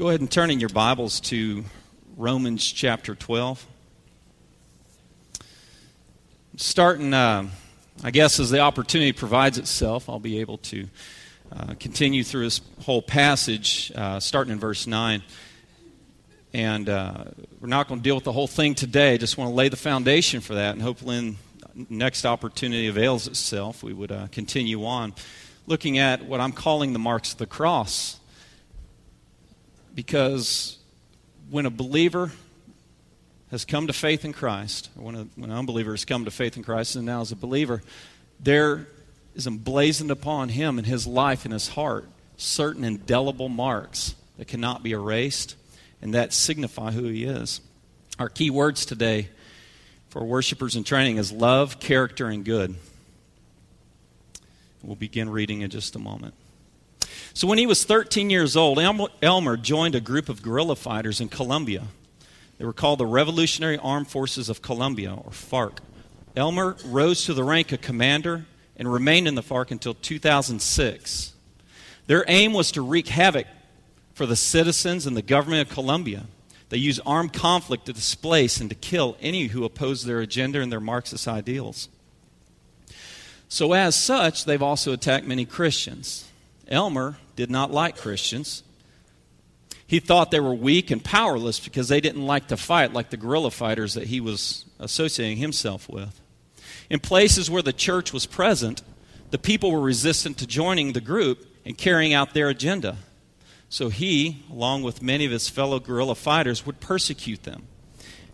Go ahead and turn in your Bibles to Romans chapter 12. Starting, uh, I guess, as the opportunity provides itself, I'll be able to uh, continue through this whole passage, uh, starting in verse 9. And uh, we're not going to deal with the whole thing today. Just want to lay the foundation for that, and hopefully, in next opportunity avails itself, we would uh, continue on looking at what I'm calling the marks of the cross. Because when a believer has come to faith in Christ, when, a, when an unbeliever has come to faith in Christ and now is a believer, there is emblazoned upon him and his life and his heart certain indelible marks that cannot be erased and that signify who he is. Our key words today for worshipers in training is love, character, and good. We'll begin reading in just a moment. So, when he was 13 years old, Elmer joined a group of guerrilla fighters in Colombia. They were called the Revolutionary Armed Forces of Colombia, or FARC. Elmer rose to the rank of commander and remained in the FARC until 2006. Their aim was to wreak havoc for the citizens and the government of Colombia. They used armed conflict to displace and to kill any who opposed their agenda and their Marxist ideals. So, as such, they've also attacked many Christians. Elmer did not like Christians. He thought they were weak and powerless because they didn't like to fight like the guerrilla fighters that he was associating himself with. In places where the church was present, the people were resistant to joining the group and carrying out their agenda. So he, along with many of his fellow guerrilla fighters, would persecute them.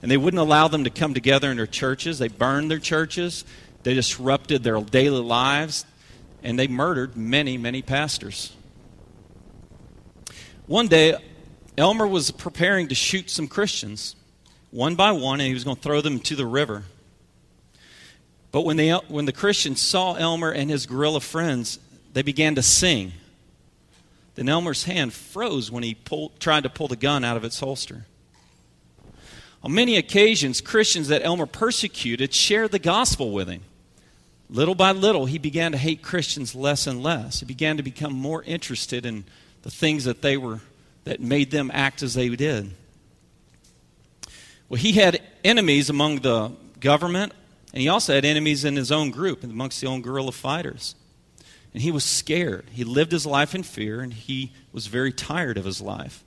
And they wouldn't allow them to come together in their churches. They burned their churches. They disrupted their daily lives, and they murdered many, many pastors. One day, Elmer was preparing to shoot some Christians, one by one, and he was going to throw them to the river. But when, they, when the Christians saw Elmer and his guerrilla friends, they began to sing. Then Elmer's hand froze when he pulled, tried to pull the gun out of its holster. On many occasions, Christians that Elmer persecuted shared the gospel with him. Little by little, he began to hate Christians less and less. He began to become more interested in the things that they were that made them act as they did. Well, he had enemies among the government, and he also had enemies in his own group, amongst the own guerrilla fighters. And he was scared. He lived his life in fear, and he was very tired of his life.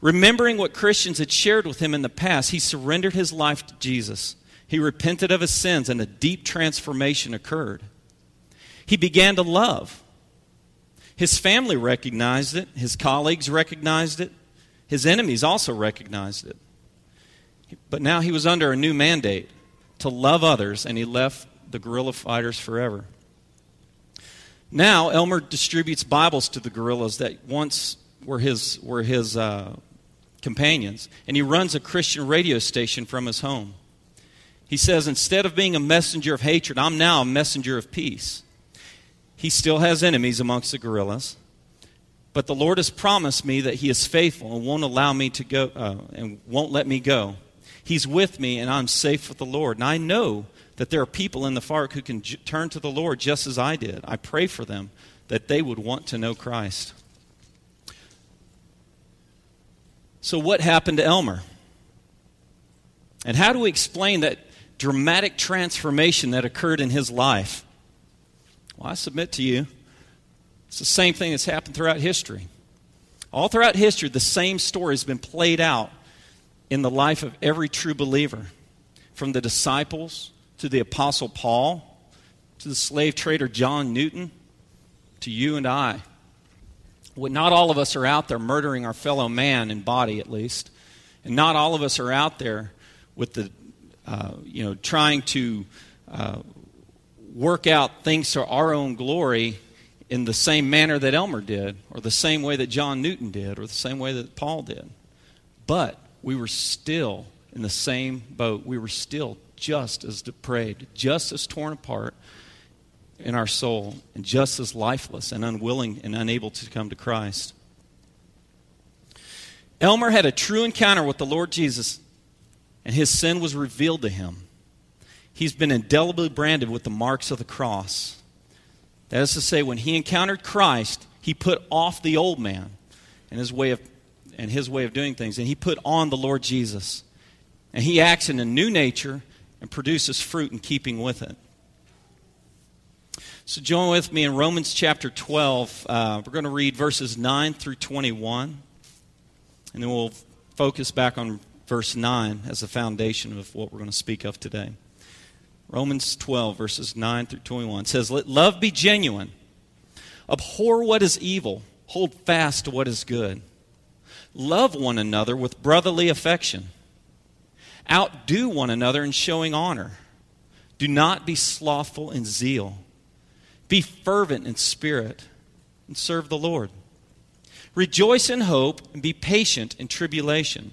Remembering what Christians had shared with him in the past, he surrendered his life to Jesus. He repented of his sins, and a deep transformation occurred. He began to love. His family recognized it, his colleagues recognized it, his enemies also recognized it. But now he was under a new mandate to love others, and he left the guerrilla fighters forever. Now, Elmer distributes Bibles to the guerrillas that once were his, were his uh, companions, and he runs a Christian radio station from his home. He says, instead of being a messenger of hatred, I'm now a messenger of peace. He still has enemies amongst the guerrillas, but the Lord has promised me that He is faithful and won't allow me to go uh, and won't let me go. He's with me, and I'm safe with the Lord. And I know that there are people in the FARC who can j- turn to the Lord just as I did. I pray for them that they would want to know Christ. So, what happened to Elmer? And how do we explain that dramatic transformation that occurred in his life? Well, I submit to you, it's the same thing that's happened throughout history. All throughout history, the same story has been played out in the life of every true believer, from the disciples to the Apostle Paul to the slave trader John Newton to you and I. Well, not all of us are out there murdering our fellow man in body, at least. And not all of us are out there with the uh, you know, trying to uh, work out things to our own glory in the same manner that Elmer did, or the same way that John Newton did, or the same way that Paul did. But we were still in the same boat. We were still just as depraved, just as torn apart in our soul, and just as lifeless and unwilling and unable to come to Christ. Elmer had a true encounter with the Lord Jesus and his sin was revealed to him. He's been indelibly branded with the marks of the cross. That is to say, when he encountered Christ, he put off the old man and his way of and his way of doing things, and he put on the Lord Jesus. And he acts in a new nature and produces fruit in keeping with it. So join with me in Romans chapter 12. Uh, we're going to read verses 9 through 21, and then we'll focus back on verse 9 as the foundation of what we're going to speak of today. Romans 12, verses 9 through 21 says, Let love be genuine. Abhor what is evil. Hold fast to what is good. Love one another with brotherly affection. Outdo one another in showing honor. Do not be slothful in zeal. Be fervent in spirit and serve the Lord. Rejoice in hope and be patient in tribulation.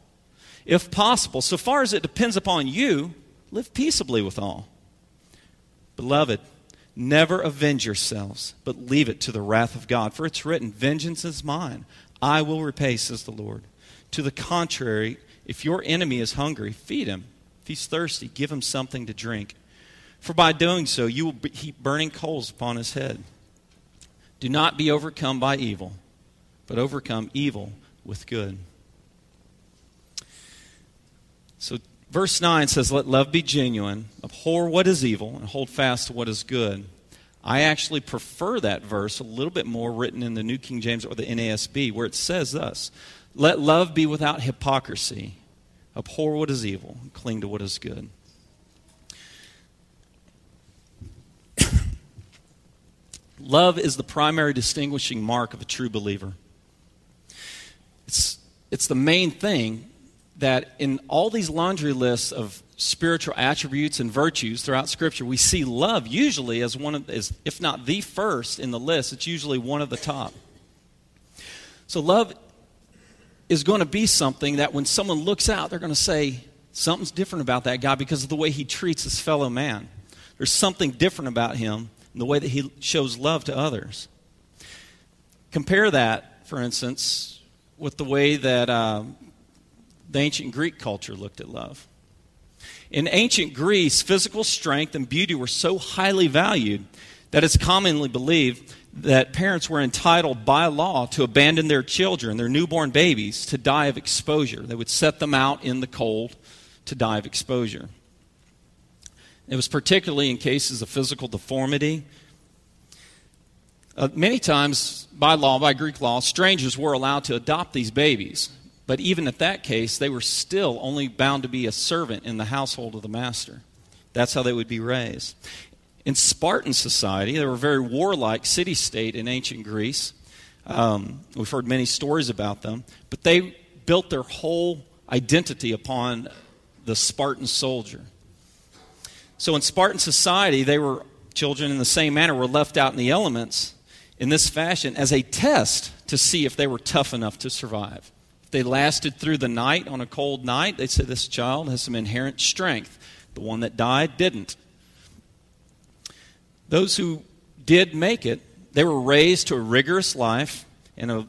If possible, so far as it depends upon you, live peaceably with all. Beloved, Never avenge yourselves, but leave it to the wrath of God. For it's written, Vengeance is mine. I will repay, says the Lord. To the contrary, if your enemy is hungry, feed him. If he's thirsty, give him something to drink. For by doing so, you will heap burning coals upon his head. Do not be overcome by evil, but overcome evil with good. So Verse 9 says, Let love be genuine, abhor what is evil, and hold fast to what is good. I actually prefer that verse a little bit more written in the New King James or the NASB, where it says thus Let love be without hypocrisy, abhor what is evil, and cling to what is good. love is the primary distinguishing mark of a true believer. It's, it's the main thing that in all these laundry lists of spiritual attributes and virtues throughout Scripture, we see love usually as one of, as, if not the first in the list, it's usually one of the top. So, love is going to be something that when someone looks out, they're going to say, something's different about that guy because of the way he treats his fellow man. There's something different about him in the way that he shows love to others. Compare that, for instance, with the way that uh, the ancient Greek culture looked at love. In ancient Greece, physical strength and beauty were so highly valued that it's commonly believed that parents were entitled by law to abandon their children, their newborn babies, to die of exposure. They would set them out in the cold to die of exposure. It was particularly in cases of physical deformity. Uh, many times, by law, by Greek law, strangers were allowed to adopt these babies. But even at that case, they were still only bound to be a servant in the household of the master. That's how they would be raised. In Spartan society, they were a very warlike city state in ancient Greece. Um, we've heard many stories about them, but they built their whole identity upon the Spartan soldier. So in Spartan society, they were children in the same manner were left out in the elements in this fashion as a test to see if they were tough enough to survive they lasted through the night on a cold night, they said this child has some inherent strength. The one that died didn't. Those who did make it, they were raised to a rigorous life and a,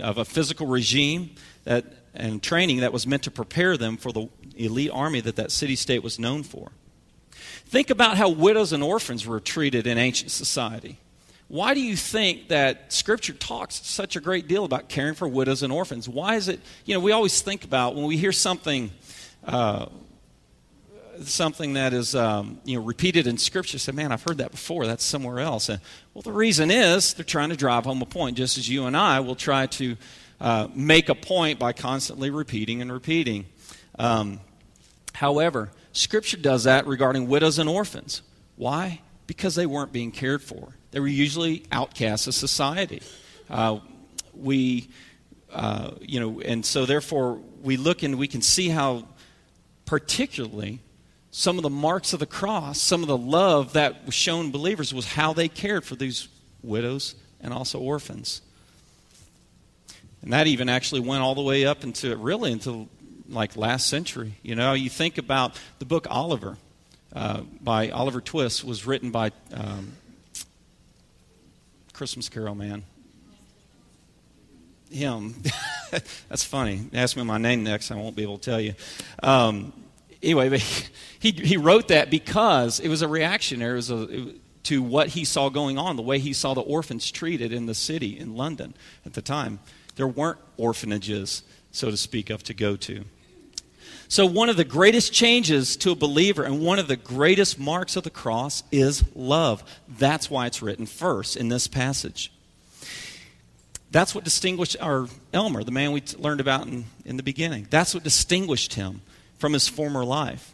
of a physical regime that, and training that was meant to prepare them for the elite army that that city state was known for. Think about how widows and orphans were treated in ancient society. Why do you think that Scripture talks such a great deal about caring for widows and orphans? Why is it, you know, we always think about when we hear something, uh, something that is, um, you know, repeated in Scripture, say, man, I've heard that before. That's somewhere else. And, well, the reason is they're trying to drive home a point, just as you and I will try to uh, make a point by constantly repeating and repeating. Um, however, Scripture does that regarding widows and orphans. Why? Because they weren't being cared for. They were usually outcasts of society. Uh, we, uh, you know, and so therefore we look and we can see how, particularly, some of the marks of the cross, some of the love that was shown believers was how they cared for these widows and also orphans. And that even actually went all the way up into really into like last century. You know, you think about the book Oliver uh, by Oliver Twist was written by um, Christmas Carol man. Him. That's funny. Ask me my name next, I won't be able to tell you. Um, anyway, he, he wrote that because it was a reactionary. It was a, it, to what he saw going on, the way he saw the orphans treated in the city in London at the time. There weren't orphanages, so to speak, of to go to. So, one of the greatest changes to a believer and one of the greatest marks of the cross is love. That's why it's written first in this passage. That's what distinguished our Elmer, the man we learned about in, in the beginning. That's what distinguished him from his former life.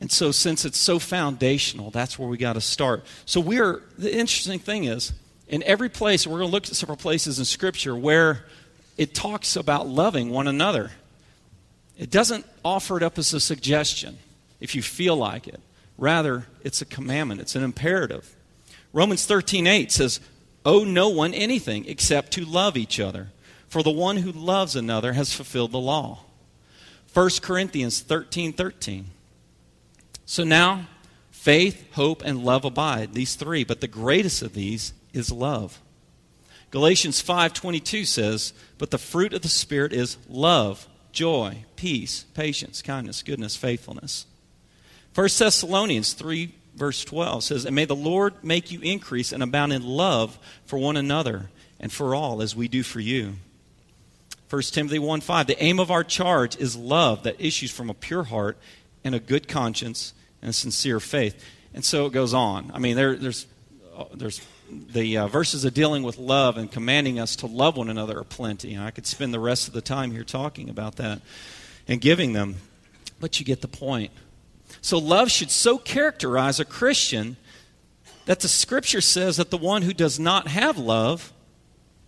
And so, since it's so foundational, that's where we got to start. So, we're, the interesting thing is, in every place, we're going to look at several places in Scripture where it talks about loving one another. It doesn't offer it up as a suggestion if you feel like it. Rather, it's a commandment, it's an imperative. Romans 13 8 says, Owe no one anything except to love each other, for the one who loves another has fulfilled the law. 1 Corinthians 13 13. So now, faith, hope, and love abide, these three, but the greatest of these is love. Galatians 5:22 says, "But the fruit of the spirit is love, joy, peace, patience, kindness, goodness, faithfulness." 1 Thessalonians 3 verse 12 says, "And may the Lord make you increase and abound in love for one another and for all as we do for you." 1 Timothy 1:5, "The aim of our charge is love that issues from a pure heart and a good conscience and a sincere faith." And so it goes on. I mean, there, there's uh, there's the uh, verses of dealing with love and commanding us to love one another are plenty. And I could spend the rest of the time here talking about that and giving them, but you get the point. So, love should so characterize a Christian that the scripture says that the one who does not have love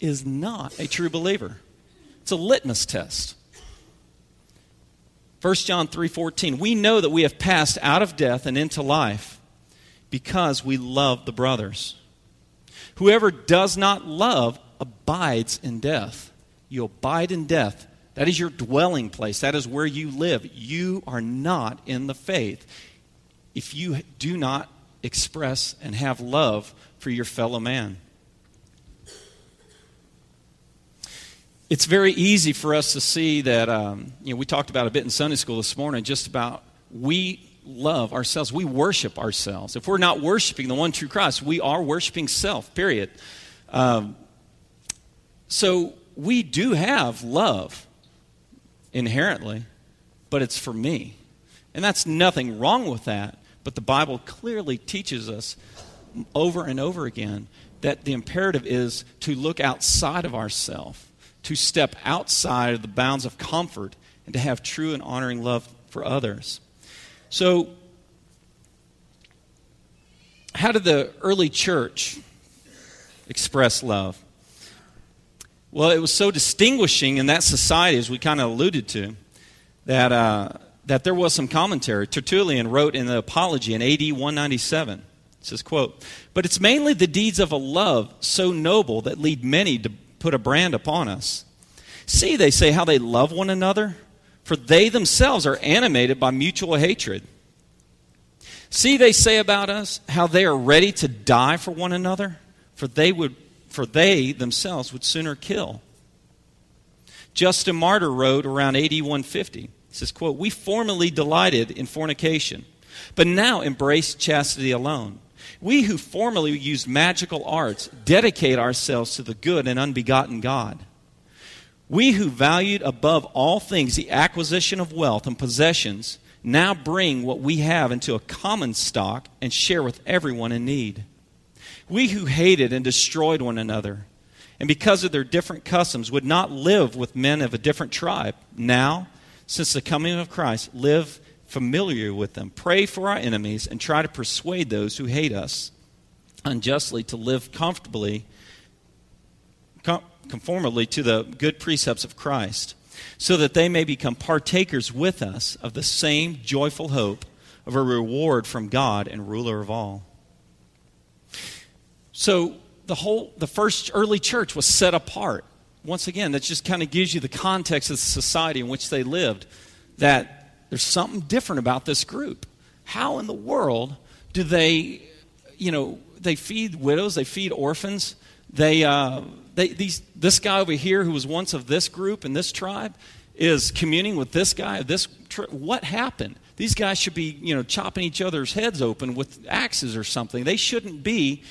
is not a true believer. It's a litmus test. 1 John 3:14 We know that we have passed out of death and into life because we love the brothers. Whoever does not love abides in death. You abide in death. That is your dwelling place. That is where you live. You are not in the faith if you do not express and have love for your fellow man. It's very easy for us to see that, um, you know, we talked about a bit in Sunday school this morning, just about we love ourselves. We worship ourselves. If we're not worshiping the one true Christ, we are worshiping self, period. Um, so we do have love inherently, but it's for me. And that's nothing wrong with that. But the Bible clearly teaches us over and over again that the imperative is to look outside of ourself, to step outside of the bounds of comfort, and to have true and honoring love for others. So, how did the early church express love? Well, it was so distinguishing in that society, as we kind of alluded to, that, uh, that there was some commentary. Tertullian wrote in the Apology in AD 197. It says, quote, But it's mainly the deeds of a love so noble that lead many to put a brand upon us. See, they say, how they love one another for they themselves are animated by mutual hatred. See, they say about us how they are ready to die for one another, for they would for they themselves would sooner kill. Justin Martyr wrote around 8150. He says, quote, We formerly delighted in fornication, but now embrace chastity alone. We who formerly used magical arts dedicate ourselves to the good and unbegotten God. We who valued above all things the acquisition of wealth and possessions now bring what we have into a common stock and share with everyone in need. We who hated and destroyed one another, and because of their different customs would not live with men of a different tribe, now, since the coming of Christ, live familiar with them. Pray for our enemies and try to persuade those who hate us unjustly to live comfortably com- conformably to the good precepts of Christ, so that they may become partakers with us of the same joyful hope of a reward from God and ruler of all. So, the whole, the first early church was set apart. Once again, that just kind of gives you the context of the society in which they lived. That there's something different about this group. How in the world do they, you know, they feed widows, they feed orphans, they, uh, they, these, this guy over here who was once of this group and this tribe is communing with this guy. This tri- what happened? These guys should be, you know, chopping each other's heads open with axes or something. They shouldn't be,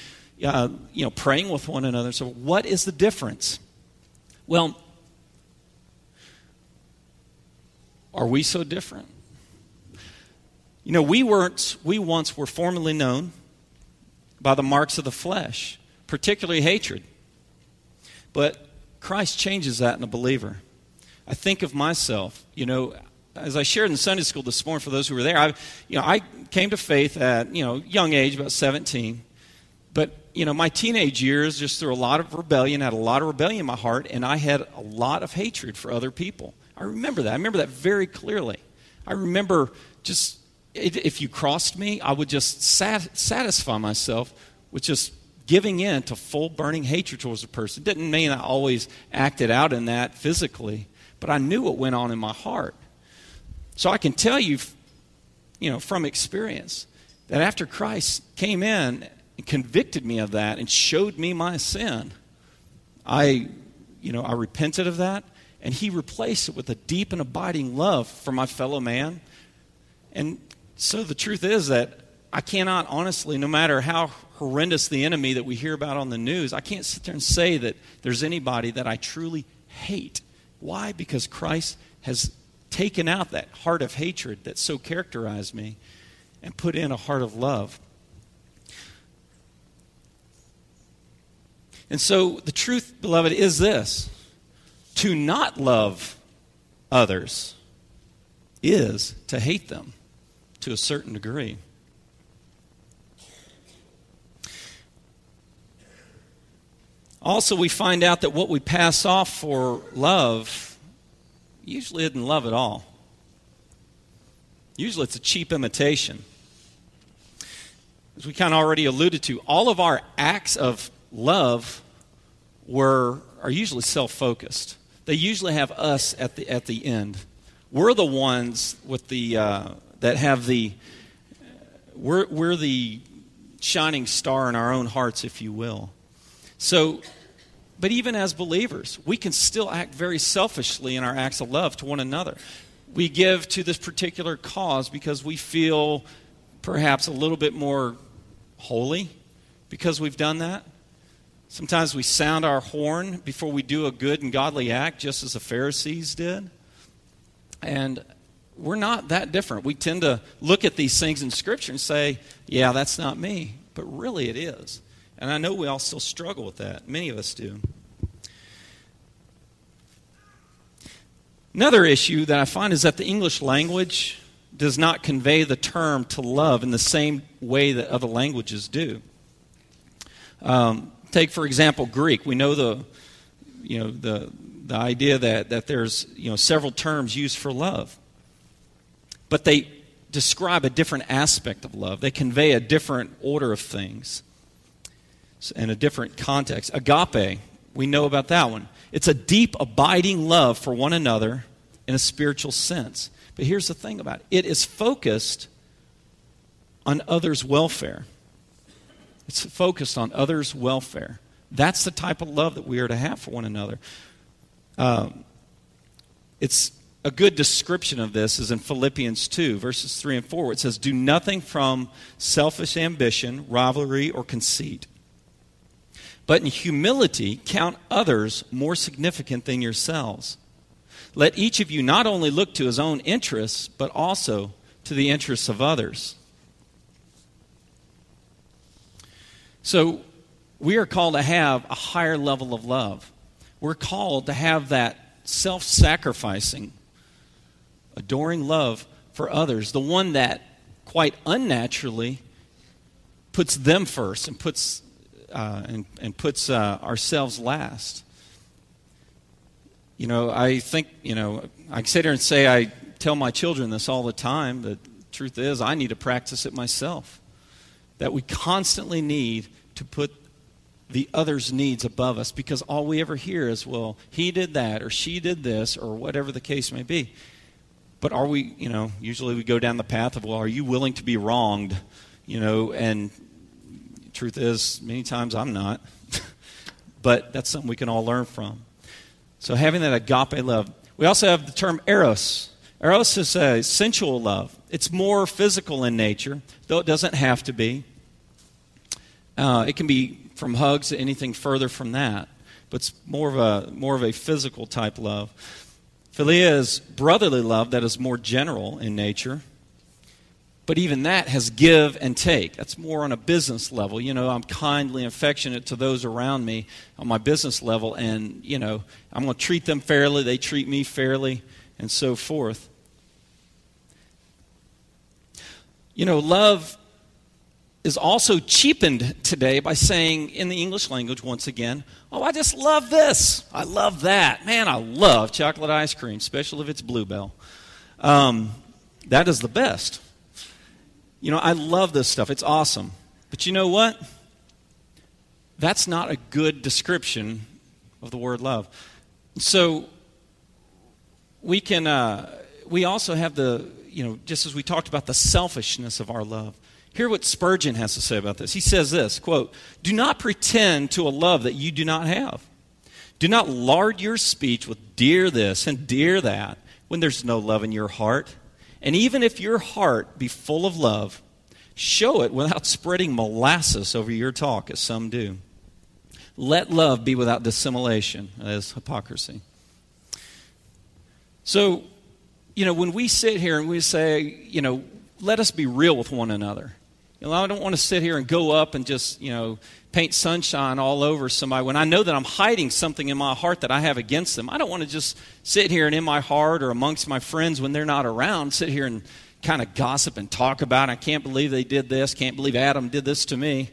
uh, you know, praying with one another. So, what is the difference? Well, are we so different? You know, we weren't. We once were formerly known by the marks of the flesh, particularly hatred. But Christ changes that in a believer. I think of myself, you know, as I shared in Sunday school this morning for those who were there, I, you know, I came to faith at, you know, young age, about 17. But, you know, my teenage years, just through a lot of rebellion, had a lot of rebellion in my heart, and I had a lot of hatred for other people. I remember that. I remember that very clearly. I remember just, if you crossed me, I would just sat, satisfy myself with just giving in to full burning hatred towards a person. Didn't mean I always acted out in that physically, but I knew what went on in my heart. So I can tell you, you know, from experience, that after Christ came in and convicted me of that and showed me my sin, I, you know, I repented of that, and He replaced it with a deep and abiding love for my fellow man. And so the truth is that I cannot honestly, no matter how horrendous the enemy that we hear about on the news, I can't sit there and say that there's anybody that I truly hate. Why? Because Christ has taken out that heart of hatred that so characterized me and put in a heart of love. And so the truth, beloved, is this to not love others is to hate them to a certain degree. Also, we find out that what we pass off for love usually isn't love at all. Usually it's a cheap imitation. As we kind of already alluded to, all of our acts of love were, are usually self focused. They usually have us at the, at the end. We're the ones with the, uh, that have the, we're, we're the shining star in our own hearts, if you will. So, but even as believers, we can still act very selfishly in our acts of love to one another. We give to this particular cause because we feel perhaps a little bit more holy because we've done that. Sometimes we sound our horn before we do a good and godly act, just as the Pharisees did. And we're not that different. We tend to look at these things in Scripture and say, yeah, that's not me. But really, it is. And I know we all still struggle with that. Many of us do. Another issue that I find is that the English language does not convey the term to love in the same way that other languages do. Um, take, for example, Greek. We know the, you know, the, the idea that, that there's you know, several terms used for love. But they describe a different aspect of love, they convey a different order of things in a different context. Agape, we know about that one. It's a deep, abiding love for one another in a spiritual sense. But here's the thing about it it is focused on others' welfare. It's focused on others' welfare. That's the type of love that we are to have for one another. Um, it's a good description of this is in Philippians 2, verses 3 and 4, where it says, Do nothing from selfish ambition, rivalry, or conceit but in humility count others more significant than yourselves. Let each of you not only look to his own interests, but also to the interests of others. So, we are called to have a higher level of love. We're called to have that self sacrificing, adoring love for others, the one that quite unnaturally puts them first and puts uh, and, and puts uh, ourselves last. You know, I think, you know, I sit here and say I tell my children this all the time, the truth is, I need to practice it myself. That we constantly need to put the other's needs above us because all we ever hear is, well, he did that or she did this or whatever the case may be. But are we, you know, usually we go down the path of, well, are you willing to be wronged? You know, and truth is, many times I'm not. but that's something we can all learn from. So having that agape love. We also have the term eros. Eros is a sensual love. It's more physical in nature, though it doesn't have to be. Uh, it can be from hugs to anything further from that, but it's more of a more of a physical type love. Philia is brotherly love that is more general in nature. But even that has give and take. That's more on a business level. You know, I'm kindly affectionate to those around me on my business level, and, you know, I'm going to treat them fairly, they treat me fairly, and so forth. You know, love is also cheapened today by saying in the English language, once again, oh, I just love this. I love that. Man, I love chocolate ice cream, especially if it's Blue Bell. Um, that is the best. You know, I love this stuff. It's awesome. But you know what? That's not a good description of the word love. So we can, uh, we also have the, you know, just as we talked about the selfishness of our love. Hear what Spurgeon has to say about this. He says this, quote, "Do not pretend to a love that you do not have. Do not lard your speech with dear this and dear that when there's no love in your heart. And even if your heart be full of love, show it without spreading molasses over your talk as some do. Let love be without dissimulation, as hypocrisy." So, you know, when we sit here and we say, you know, let us be real with one another. You know, I don't want to sit here and go up and just, you know, paint sunshine all over somebody when I know that I'm hiding something in my heart that I have against them. I don't want to just sit here and in my heart or amongst my friends when they're not around, sit here and kind of gossip and talk about, I can't believe they did this, can't believe Adam did this to me.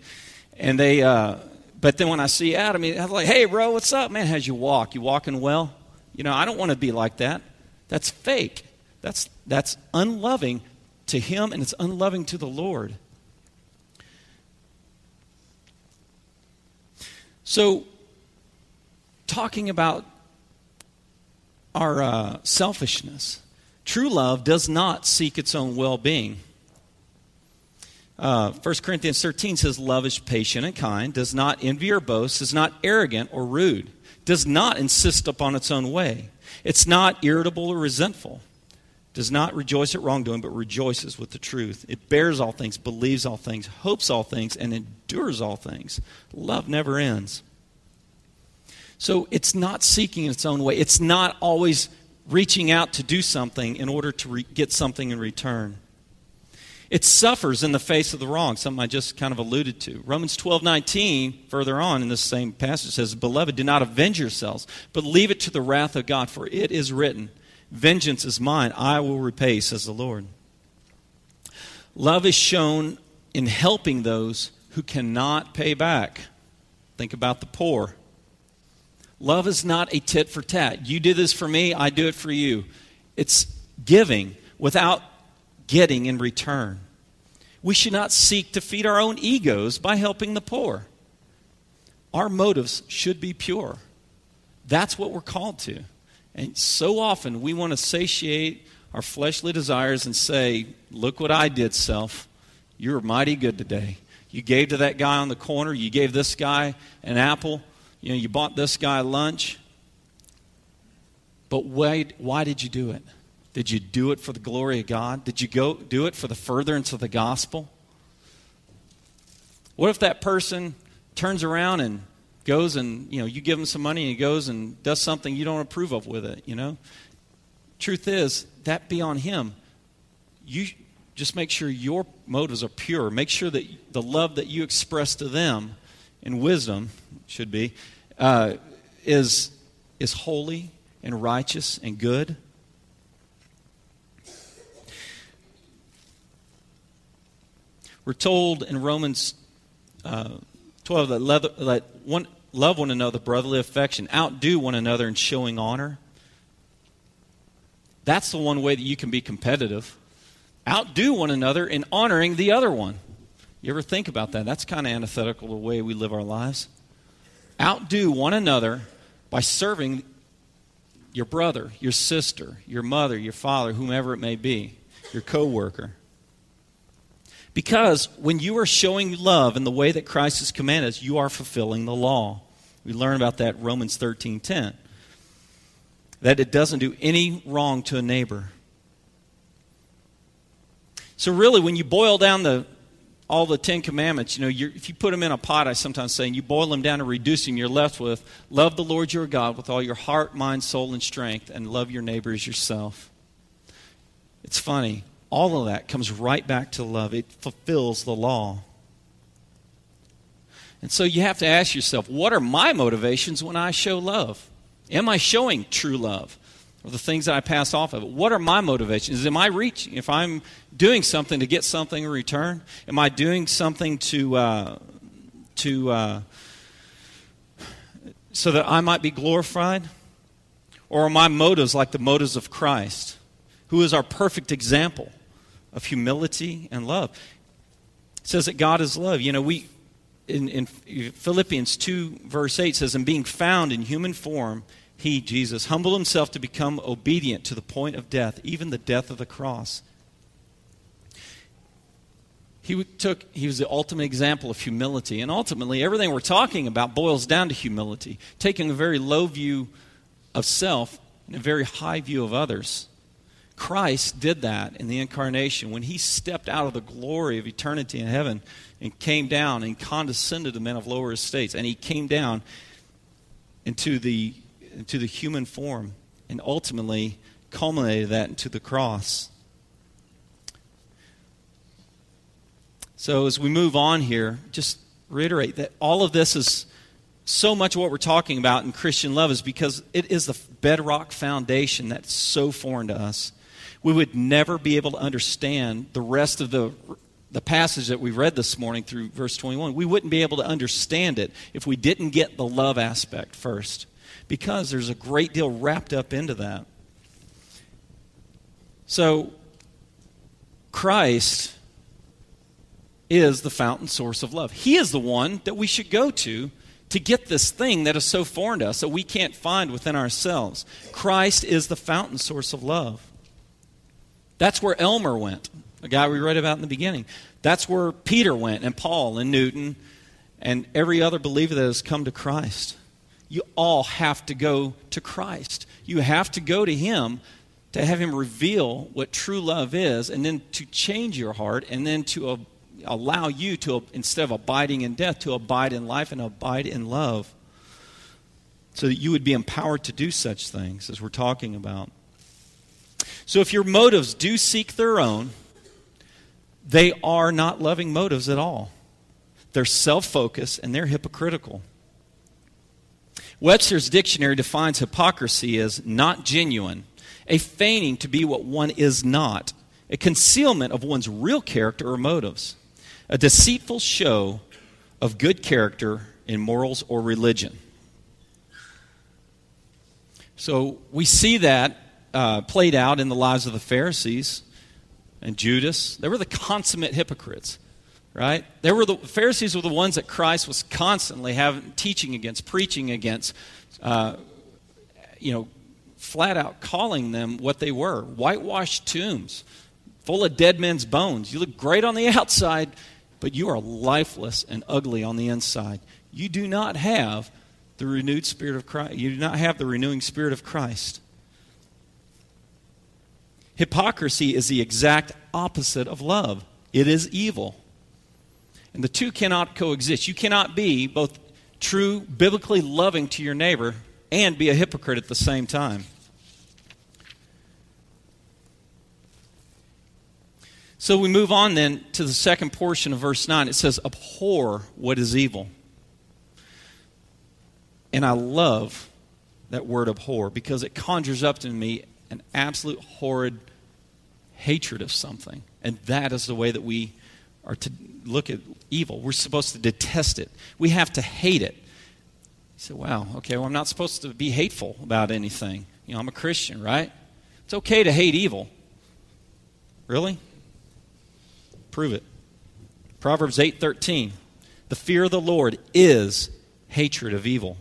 And they, uh, but then when I see Adam, I'm like, hey, bro, what's up, man? How's you walk? You walking well? You know, I don't want to be like that. That's fake. That's, that's unloving to him and it's unloving to the Lord. So, talking about our uh, selfishness, true love does not seek its own well being. Uh, 1 Corinthians 13 says, Love is patient and kind, does not envy or boast, is not arrogant or rude, does not insist upon its own way. It's not irritable or resentful, does not rejoice at wrongdoing, but rejoices with the truth. It bears all things, believes all things, hopes all things, and endures all things. Love never ends. So it's not seeking its own way. It's not always reaching out to do something in order to re- get something in return. It suffers in the face of the wrong, something I just kind of alluded to. Romans 12 19, further on in this same passage, says, Beloved, do not avenge yourselves, but leave it to the wrath of God, for it is written, Vengeance is mine, I will repay, says the Lord. Love is shown in helping those who cannot pay back. Think about the poor. Love is not a tit for tat. You do this for me, I do it for you. It's giving without getting in return. We should not seek to feed our own egos by helping the poor. Our motives should be pure. That's what we're called to. And so often we want to satiate our fleshly desires and say, Look what I did, self. You were mighty good today. You gave to that guy on the corner, you gave this guy an apple, you know, you bought this guy lunch. But why, why did you do it? Did you do it for the glory of God? Did you go do it for the furtherance of the gospel? What if that person turns around and goes and you know you give him some money and he goes and does something you don't approve of with it you know? Truth is that be on him. You just make sure your motives are pure. Make sure that the love that you express to them in wisdom should be uh, is is holy and righteous and good. We're told in romans uh, 12 that, leather, that one, Love one another, brotherly affection. Outdo one another in showing honor. That's the one way that you can be competitive. Outdo one another in honoring the other one. You ever think about that? That's kind of antithetical to the way we live our lives. outdo one another by serving your brother, your sister, your mother, your father, whomever it may be, your coworker. Because when you are showing love in the way that Christ has commanded us, you are fulfilling the law. We learn about that Romans 13:10. That it doesn't do any wrong to a neighbor. So really when you boil down the all the Ten Commandments, you know, if you put them in a pot, I sometimes say, and you boil them down to reducing, you're left with love the Lord your God with all your heart, mind, soul, and strength, and love your neighbor as yourself. It's funny. All of that comes right back to love. It fulfills the law. And so you have to ask yourself, what are my motivations when I show love? Am I showing true love? or the things that I pass off of it. What are my motivations? Am I reaching? If I'm doing something to get something in return, am I doing something to uh, to uh, so that I might be glorified, or are my motives like the motives of Christ, who is our perfect example of humility and love? It says that God is love. You know, we in, in Philippians two verse eight says, "And being found in human form." he, Jesus, humbled himself to become obedient to the point of death, even the death of the cross. He took he was the ultimate example of humility, and ultimately everything we're talking about boils down to humility, taking a very low view of self and a very high view of others. Christ did that in the incarnation when he stepped out of the glory of eternity in heaven and came down and condescended to men of lower estates, and he came down into the into the human form and ultimately culminated that into the cross. So, as we move on here, just reiterate that all of this is so much of what we're talking about in Christian love is because it is the bedrock foundation that's so foreign to us. We would never be able to understand the rest of the, the passage that we read this morning through verse 21. We wouldn't be able to understand it if we didn't get the love aspect first because there's a great deal wrapped up into that. So, Christ is the fountain source of love. He is the one that we should go to to get this thing that is so foreign to us that we can't find within ourselves. Christ is the fountain source of love. That's where Elmer went, a guy we read about in the beginning. That's where Peter went, and Paul, and Newton, and every other believer that has come to Christ you all have to go to Christ. You have to go to Him to have Him reveal what true love is, and then to change your heart, and then to uh, allow you to, instead of abiding in death, to abide in life and abide in love. So that you would be empowered to do such things as we're talking about. So if your motives do seek their own, they are not loving motives at all. They're self focused and they're hypocritical. Webster's dictionary defines hypocrisy as not genuine, a feigning to be what one is not, a concealment of one's real character or motives, a deceitful show of good character in morals or religion. So we see that uh, played out in the lives of the Pharisees and Judas. They were the consummate hypocrites right? They were the Pharisees were the ones that Christ was constantly having teaching against, preaching against, uh, you know, flat out calling them what they were: whitewashed tombs, full of dead men's bones. You look great on the outside, but you are lifeless and ugly on the inside. You do not have the renewed spirit of Christ. You do not have the renewing spirit of Christ. Hypocrisy is the exact opposite of love. It is evil. And the two cannot coexist. You cannot be both true, biblically loving to your neighbor and be a hypocrite at the same time. So we move on then to the second portion of verse 9. It says, Abhor what is evil. And I love that word abhor because it conjures up to me an absolute horrid hatred of something. And that is the way that we are to look at evil. We're supposed to detest it. We have to hate it. You say, wow, okay, well, I'm not supposed to be hateful about anything. You know, I'm a Christian, right? It's okay to hate evil. Really? Prove it. Proverbs 8:13. The fear of the Lord is hatred of evil.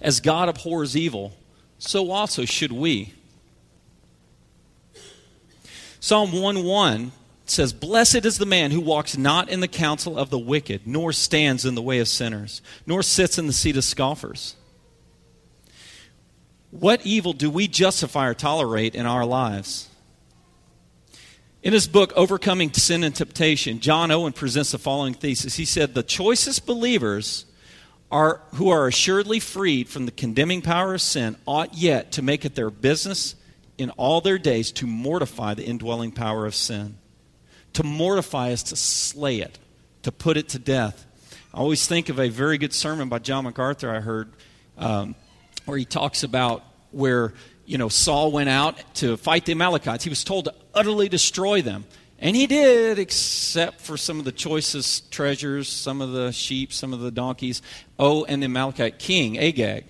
As God abhors evil, so also should we. Psalm 1 1 says, Blessed is the man who walks not in the counsel of the wicked, nor stands in the way of sinners, nor sits in the seat of scoffers. What evil do we justify or tolerate in our lives? In his book, Overcoming Sin and Temptation, John Owen presents the following thesis. He said, The choicest believers are, who are assuredly freed from the condemning power of sin ought yet to make it their business in all their days to mortify the indwelling power of sin. To mortify is to slay it, to put it to death. I always think of a very good sermon by John MacArthur I heard um, where he talks about where you know Saul went out to fight the Amalekites. He was told to utterly destroy them. And he did, except for some of the choicest treasures, some of the sheep, some of the donkeys. Oh, and the Amalekite king, Agag.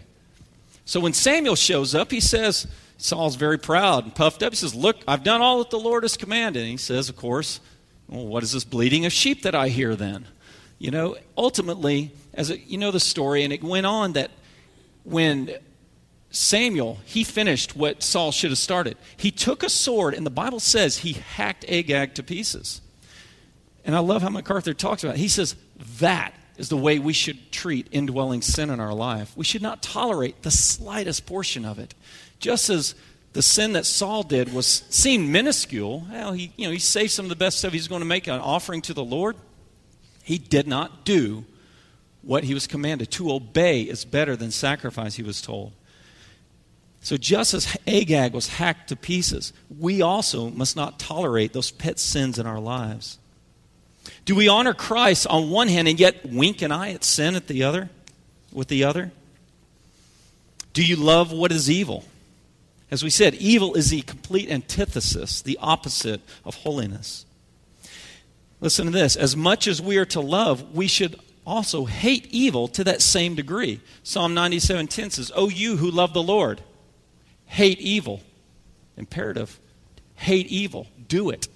So when Samuel shows up, he says, Saul's very proud and puffed up. He says, Look, I've done all that the Lord has commanded. And he says, Of course, well, what is this bleating of sheep that I hear then? You know, ultimately, as it, you know the story, and it went on that when Samuel, he finished what Saul should have started. He took a sword, and the Bible says he hacked Agag to pieces. And I love how MacArthur talks about it. He says that is the way we should treat indwelling sin in our life. We should not tolerate the slightest portion of it. Just as the sin that Saul did was seemed minuscule. Well, he, you know, he saved some of the best stuff. He's going to make an offering to the Lord. He did not do what he was commanded. To obey is better than sacrifice, he was told. So just as Agag was hacked to pieces, we also must not tolerate those pet sins in our lives. Do we honor Christ on one hand and yet wink an eye at sin at the other? With the other? Do you love what is evil? As we said, evil is the complete antithesis, the opposite of holiness. Listen to this. As much as we are to love, we should also hate evil to that same degree. Psalm 97:10 says, "O you who love the Lord, hate evil." Imperative. Hate evil. Do it.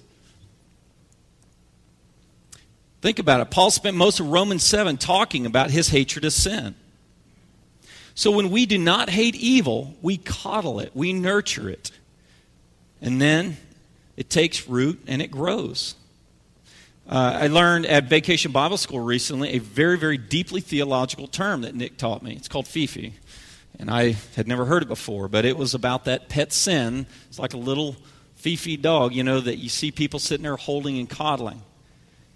Think about it. Paul spent most of Romans 7 talking about his hatred of sin. So when we do not hate evil, we coddle it, we nurture it. And then it takes root and it grows. Uh, I learned at Vacation Bible School recently a very, very deeply theological term that Nick taught me. It's called Fifi. And I had never heard it before, but it was about that pet sin. It's like a little Fifi dog, you know, that you see people sitting there holding and coddling.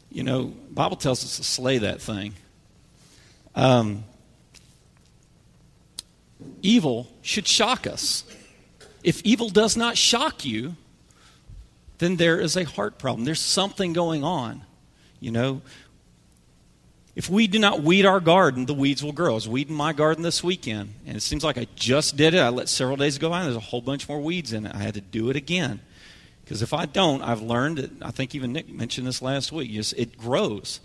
You know, Bible tells us to slay that thing. Um, evil should shock us. If evil does not shock you, then there is a heart problem. There's something going on. You know, if we do not weed our garden, the weeds will grow. I was weeding my garden this weekend, and it seems like I just did it. I let several days go by, and there's a whole bunch more weeds in it. I had to do it again. Because if I don't, I've learned, that, I think even Nick mentioned this last week, just, it grows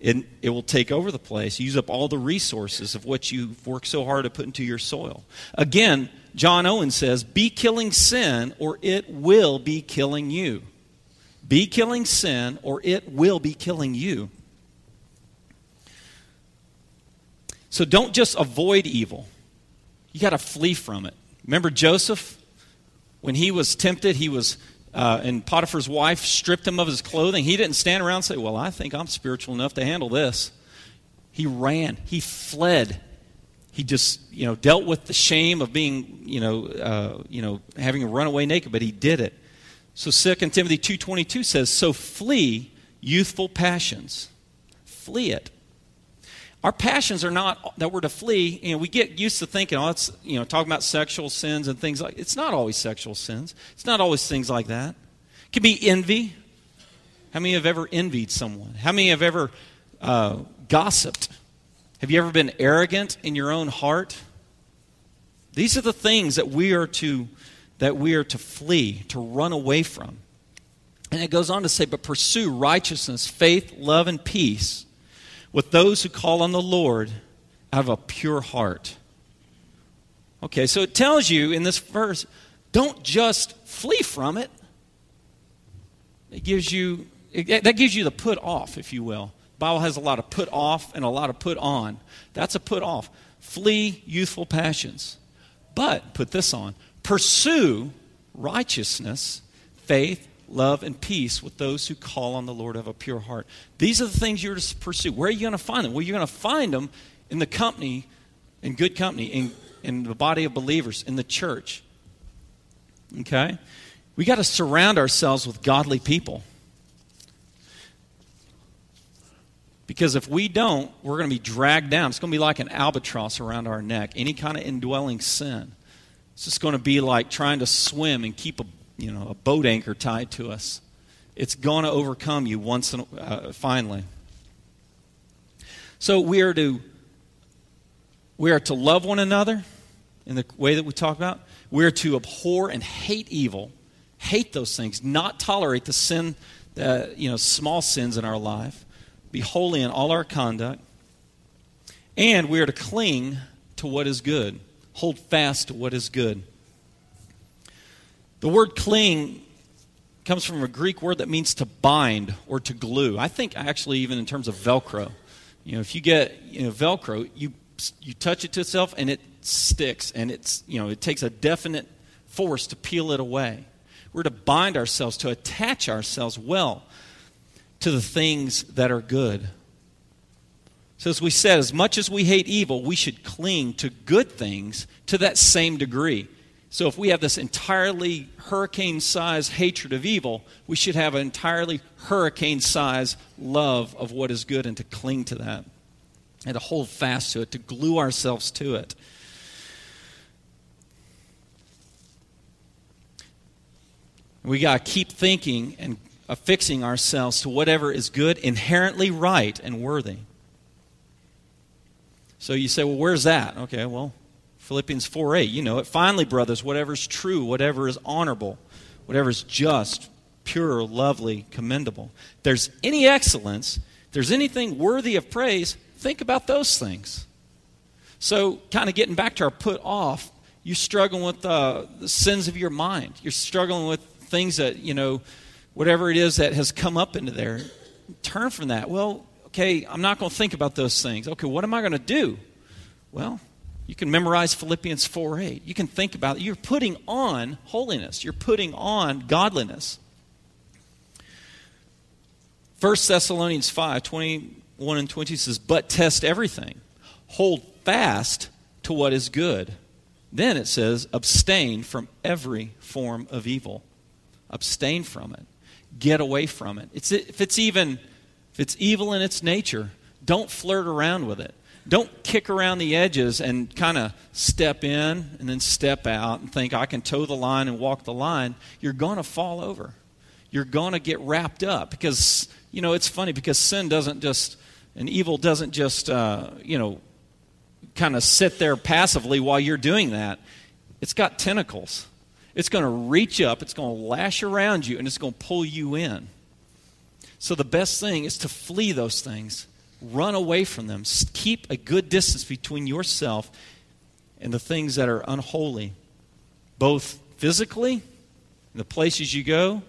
it, it will take over the place, use up all the resources of what you've worked so hard to put into your soil. Again, John Owen says, Be killing sin, or it will be killing you. Be killing sin, or it will be killing you. So don't just avoid evil, you got to flee from it. Remember Joseph? When he was tempted, he was uh, and Potiphar's wife stripped him of his clothing. He didn't stand around and say, Well, I think I'm spiritual enough to handle this. He ran, he fled. He just, you know, dealt with the shame of being, you know, uh, you know, having a runaway naked, but he did it. So 2 Timothy 2.22 says, So flee youthful passions. Flee it. Our passions are not that we're to flee. You know, we get used to thinking, oh, it's, you know, talking about sexual sins and things like It's not always sexual sins. It's not always things like that. It can be envy. How many have ever envied someone? How many have ever uh, gossiped? Have you ever been arrogant in your own heart? These are the things that we are to that we are to flee, to run away from. And it goes on to say, but pursue righteousness, faith, love, and peace with those who call on the Lord out of a pure heart. Okay, so it tells you in this verse don't just flee from it. It gives you, it, that gives you the put off, if you will. Bible has a lot of put off and a lot of put on. That's a put off. Flee youthful passions. But put this on. Pursue righteousness, faith, love, and peace with those who call on the Lord of a pure heart. These are the things you're to pursue. Where are you going to find them? Well, you're going to find them in the company, in good company, in, in the body of believers, in the church. Okay? We got to surround ourselves with godly people. Because if we don't, we're going to be dragged down. It's going to be like an albatross around our neck. Any kind of indwelling sin. It's just going to be like trying to swim and keep a, you know, a boat anchor tied to us. It's going to overcome you once and uh, finally. So we are to we are to love one another in the way that we talk about. We are to abhor and hate evil, hate those things, not tolerate the sin, uh, you know, small sins in our life. Be holy in all our conduct, and we are to cling to what is good hold fast to what is good. The word cling comes from a Greek word that means to bind or to glue. I think actually even in terms of Velcro. You know, if you get you know Velcro, you you touch it to itself and it sticks and it's you know it takes a definite force to peel it away. We're to bind ourselves, to attach ourselves well to the things that are good. So, as we said, as much as we hate evil, we should cling to good things to that same degree. So, if we have this entirely hurricane sized hatred of evil, we should have an entirely hurricane sized love of what is good and to cling to that and to hold fast to it, to glue ourselves to it. We got to keep thinking and affixing ourselves to whatever is good, inherently right, and worthy. So you say, well, where's that? Okay, well, Philippians 4 8, you know it. Finally, brothers, whatever is true, whatever is honorable, whatever is just, pure, lovely, commendable. If there's any excellence, if there's anything worthy of praise, think about those things. So, kind of getting back to our put off, you're struggling with uh, the sins of your mind. You're struggling with things that, you know, whatever it is that has come up into there. Turn from that. Well, okay, I'm not going to think about those things. Okay, what am I going to do? Well, you can memorize Philippians 4 8. You can think about it. You're putting on holiness, you're putting on godliness. 1 Thessalonians 5 21 and 20 says, But test everything, hold fast to what is good. Then it says, Abstain from every form of evil. Abstain from it. Get away from it. It's, if it's even if it's evil in its nature, don't flirt around with it. Don't kick around the edges and kind of step in and then step out and think, I can toe the line and walk the line. You're going to fall over. You're going to get wrapped up because, you know, it's funny because sin doesn't just, and evil doesn't just, uh, you know, kind of sit there passively while you're doing that. It's got tentacles. It's going to reach up, it's going to lash around you, and it's going to pull you in. So the best thing is to flee those things, run away from them, keep a good distance between yourself and the things that are unholy, both physically, the places you go,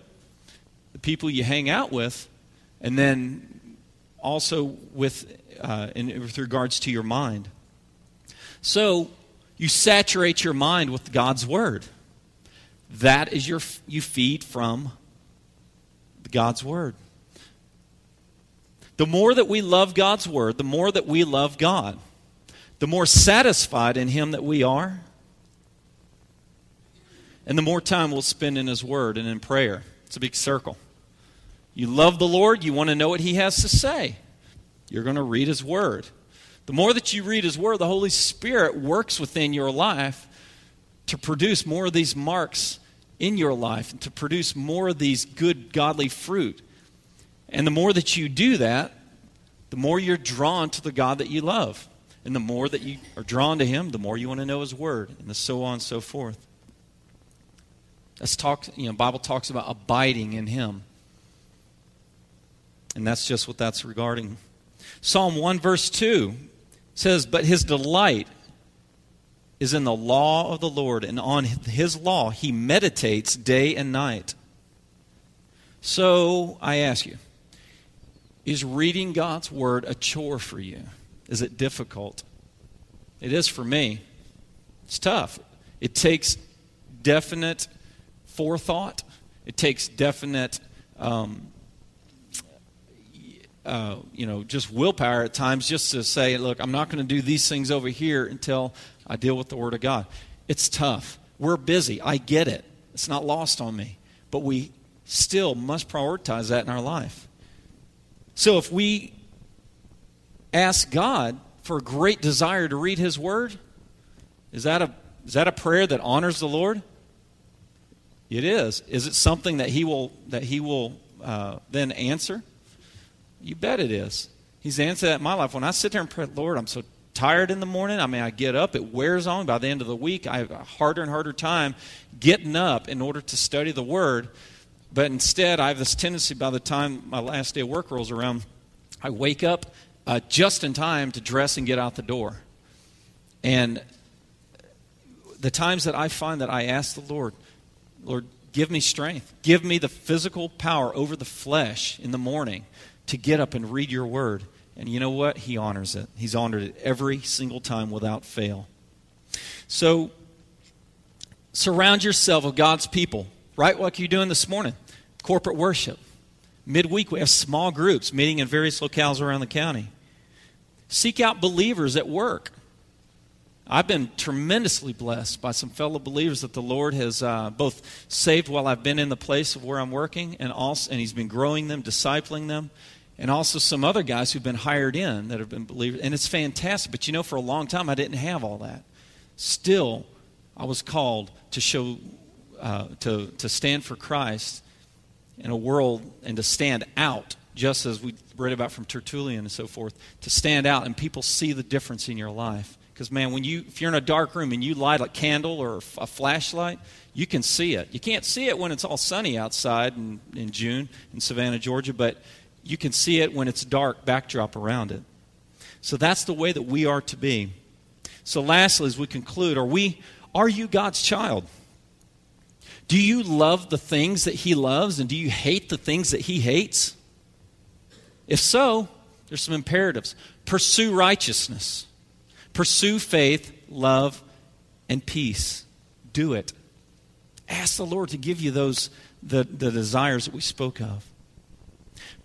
the people you hang out with, and then also with, uh, in, with regards to your mind. So you saturate your mind with God's Word. That is your, you feed from God's Word. The more that we love God's Word, the more that we love God, the more satisfied in Him that we are, and the more time we'll spend in His Word and in prayer. It's a big circle. You love the Lord, you want to know what He has to say. You're going to read His Word. The more that you read His Word, the Holy Spirit works within your life to produce more of these marks in your life and to produce more of these good, godly fruit. And the more that you do that, the more you're drawn to the God that you love. And the more that you are drawn to Him, the more you want to know His Word, and so on and so forth. Let's talk, you know, Bible talks about abiding in Him. And that's just what that's regarding. Psalm 1, verse 2 says, But His delight is in the law of the Lord, and on His law He meditates day and night. So I ask you, Is reading God's Word a chore for you? Is it difficult? It is for me. It's tough. It takes definite forethought, it takes definite, um, uh, you know, just willpower at times just to say, look, I'm not going to do these things over here until I deal with the Word of God. It's tough. We're busy. I get it. It's not lost on me. But we still must prioritize that in our life. So if we ask God for a great desire to read His Word, is that a, is that a prayer that honors the Lord? It is. Is it something that He will, that he will uh, then answer? You bet it is. He's answered that in my life. When I sit there and pray, Lord, I'm so tired in the morning. I mean, I get up, it wears on. By the end of the week, I have a harder and harder time getting up in order to study the Word. But instead, I have this tendency by the time my last day of work rolls around, I wake up uh, just in time to dress and get out the door. And the times that I find that I ask the Lord, Lord, give me strength, give me the physical power over the flesh in the morning to get up and read your word. And you know what? He honors it. He's honored it every single time without fail. So, surround yourself with God's people, right? Like you're doing this morning corporate worship. Midweek, we have small groups meeting in various locales around the county. Seek out believers at work. I've been tremendously blessed by some fellow believers that the Lord has uh, both saved while I've been in the place of where I'm working, and also, and He's been growing them, discipling them and also some other guys who've been hired in that have been believers. And it's fantastic. But you know, for a long time, I didn't have all that. Still, I was called to show, uh, to, to stand for Christ in a world and to stand out, just as we read about from Tertullian and so forth, to stand out and people see the difference in your life. Because, man, when you, if you're in a dark room and you light a candle or a flashlight, you can see it. You can't see it when it's all sunny outside in, in June in Savannah, Georgia, but you can see it when it's dark backdrop around it. So that's the way that we are to be. So lastly, as we conclude, are we are you God's child? Do you love the things that he loves and do you hate the things that he hates? If so, there's some imperatives. Pursue righteousness. Pursue faith, love, and peace. Do it. Ask the Lord to give you those the, the desires that we spoke of.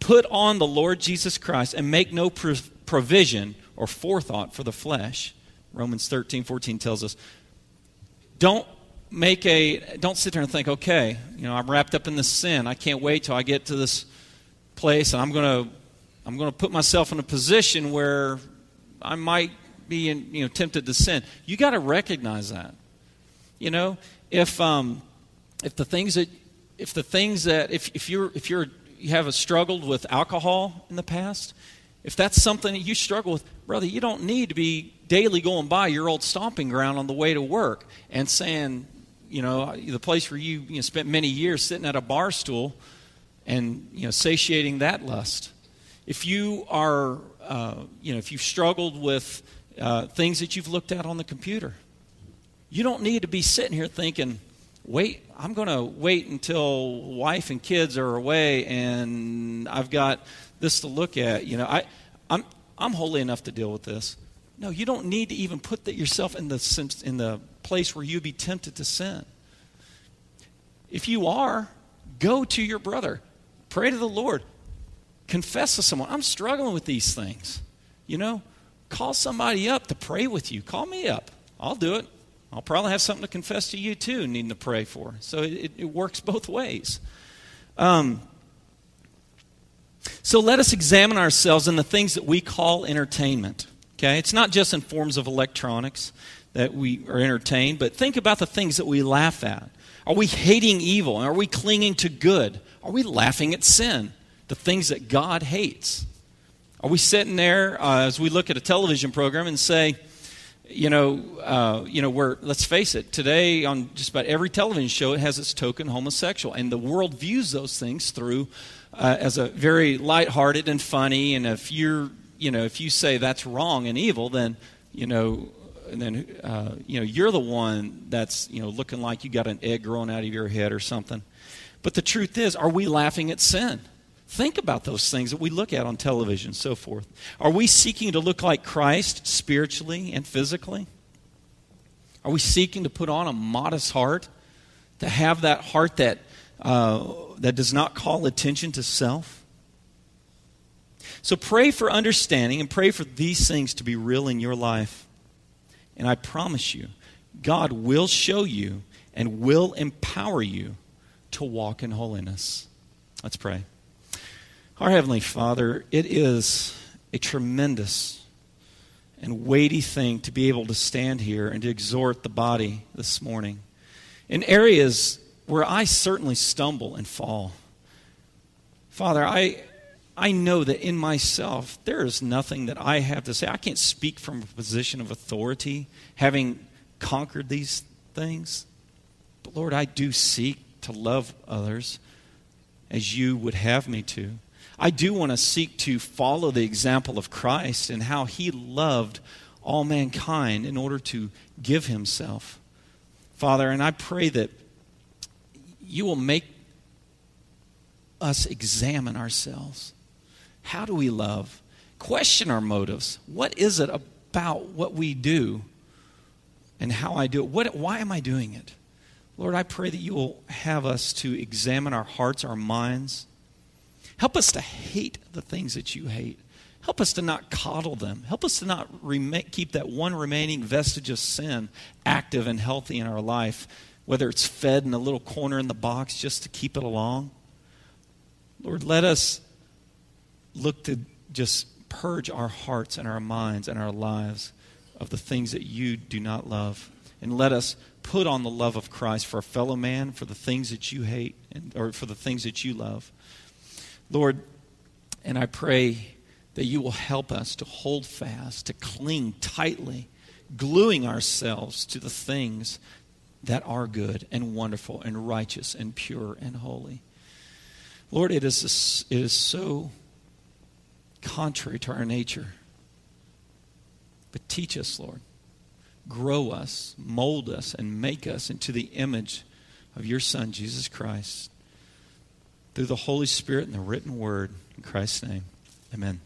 Put on the Lord Jesus Christ and make no provision or forethought for the flesh. Romans 13, 14 tells us. Don't make a don't sit there and think, okay, you know, I'm wrapped up in this sin. I can't wait till I get to this place and I'm gonna I'm gonna put myself in a position where I might be in, you know tempted to sin. You gotta recognize that. You know, if um if the things that if the things that if, if you're if you're you have a struggled with alcohol in the past, if that's something that you struggle with, brother, you don't need to be daily going by your old stomping ground on the way to work and saying, you know, the place where you, you know, spent many years sitting at a bar stool and, you know, satiating that lust. If you are, uh, you know, if you've struggled with uh, things that you've looked at on the computer, you don't need to be sitting here thinking, wait, I'm going to wait until wife and kids are away and I've got this to look at. You know, I, I'm, I'm holy enough to deal with this. No, you don't need to even put that yourself in the, in the place where you'd be tempted to sin. If you are, go to your brother. Pray to the Lord. Confess to someone. I'm struggling with these things. You know, call somebody up to pray with you. Call me up. I'll do it. I'll probably have something to confess to you too, needing to pray for. So it, it works both ways. Um, so let us examine ourselves in the things that we call entertainment. Okay? It's not just in forms of electronics that we are entertained, but think about the things that we laugh at. Are we hating evil? Are we clinging to good? Are we laughing at sin? The things that God hates? Are we sitting there uh, as we look at a television program and say, you know, uh, you know, where let's face it, today on just about every television show, it has its token homosexual, and the world views those things through uh, as a very lighthearted and funny. And if you're, you know, if you say that's wrong and evil, then you know, then uh, you know, you're the one that's you know looking like you got an egg growing out of your head or something. But the truth is, are we laughing at sin? Think about those things that we look at on television, so forth. Are we seeking to look like Christ spiritually and physically? Are we seeking to put on a modest heart, to have that heart that, uh, that does not call attention to self? So pray for understanding and pray for these things to be real in your life. And I promise you, God will show you and will empower you to walk in holiness. Let's pray. Our Heavenly Father, it is a tremendous and weighty thing to be able to stand here and to exhort the body this morning in areas where I certainly stumble and fall. Father, I, I know that in myself there is nothing that I have to say. I can't speak from a position of authority, having conquered these things. But Lord, I do seek to love others as you would have me to. I do want to seek to follow the example of Christ and how he loved all mankind in order to give himself. Father, and I pray that you will make us examine ourselves. How do we love? Question our motives. What is it about what we do and how I do it? What, why am I doing it? Lord, I pray that you will have us to examine our hearts, our minds Help us to hate the things that you hate. Help us to not coddle them. Help us to not keep that one remaining vestige of sin active and healthy in our life, whether it's fed in a little corner in the box just to keep it along. Lord, let us look to just purge our hearts and our minds and our lives of the things that you do not love. And let us put on the love of Christ for a fellow man, for the things that you hate, and, or for the things that you love. Lord, and I pray that you will help us to hold fast, to cling tightly, gluing ourselves to the things that are good and wonderful and righteous and pure and holy. Lord, it is, it is so contrary to our nature. But teach us, Lord. Grow us, mold us, and make us into the image of your Son, Jesus Christ through the Holy Spirit and the written word. In Christ's name, amen.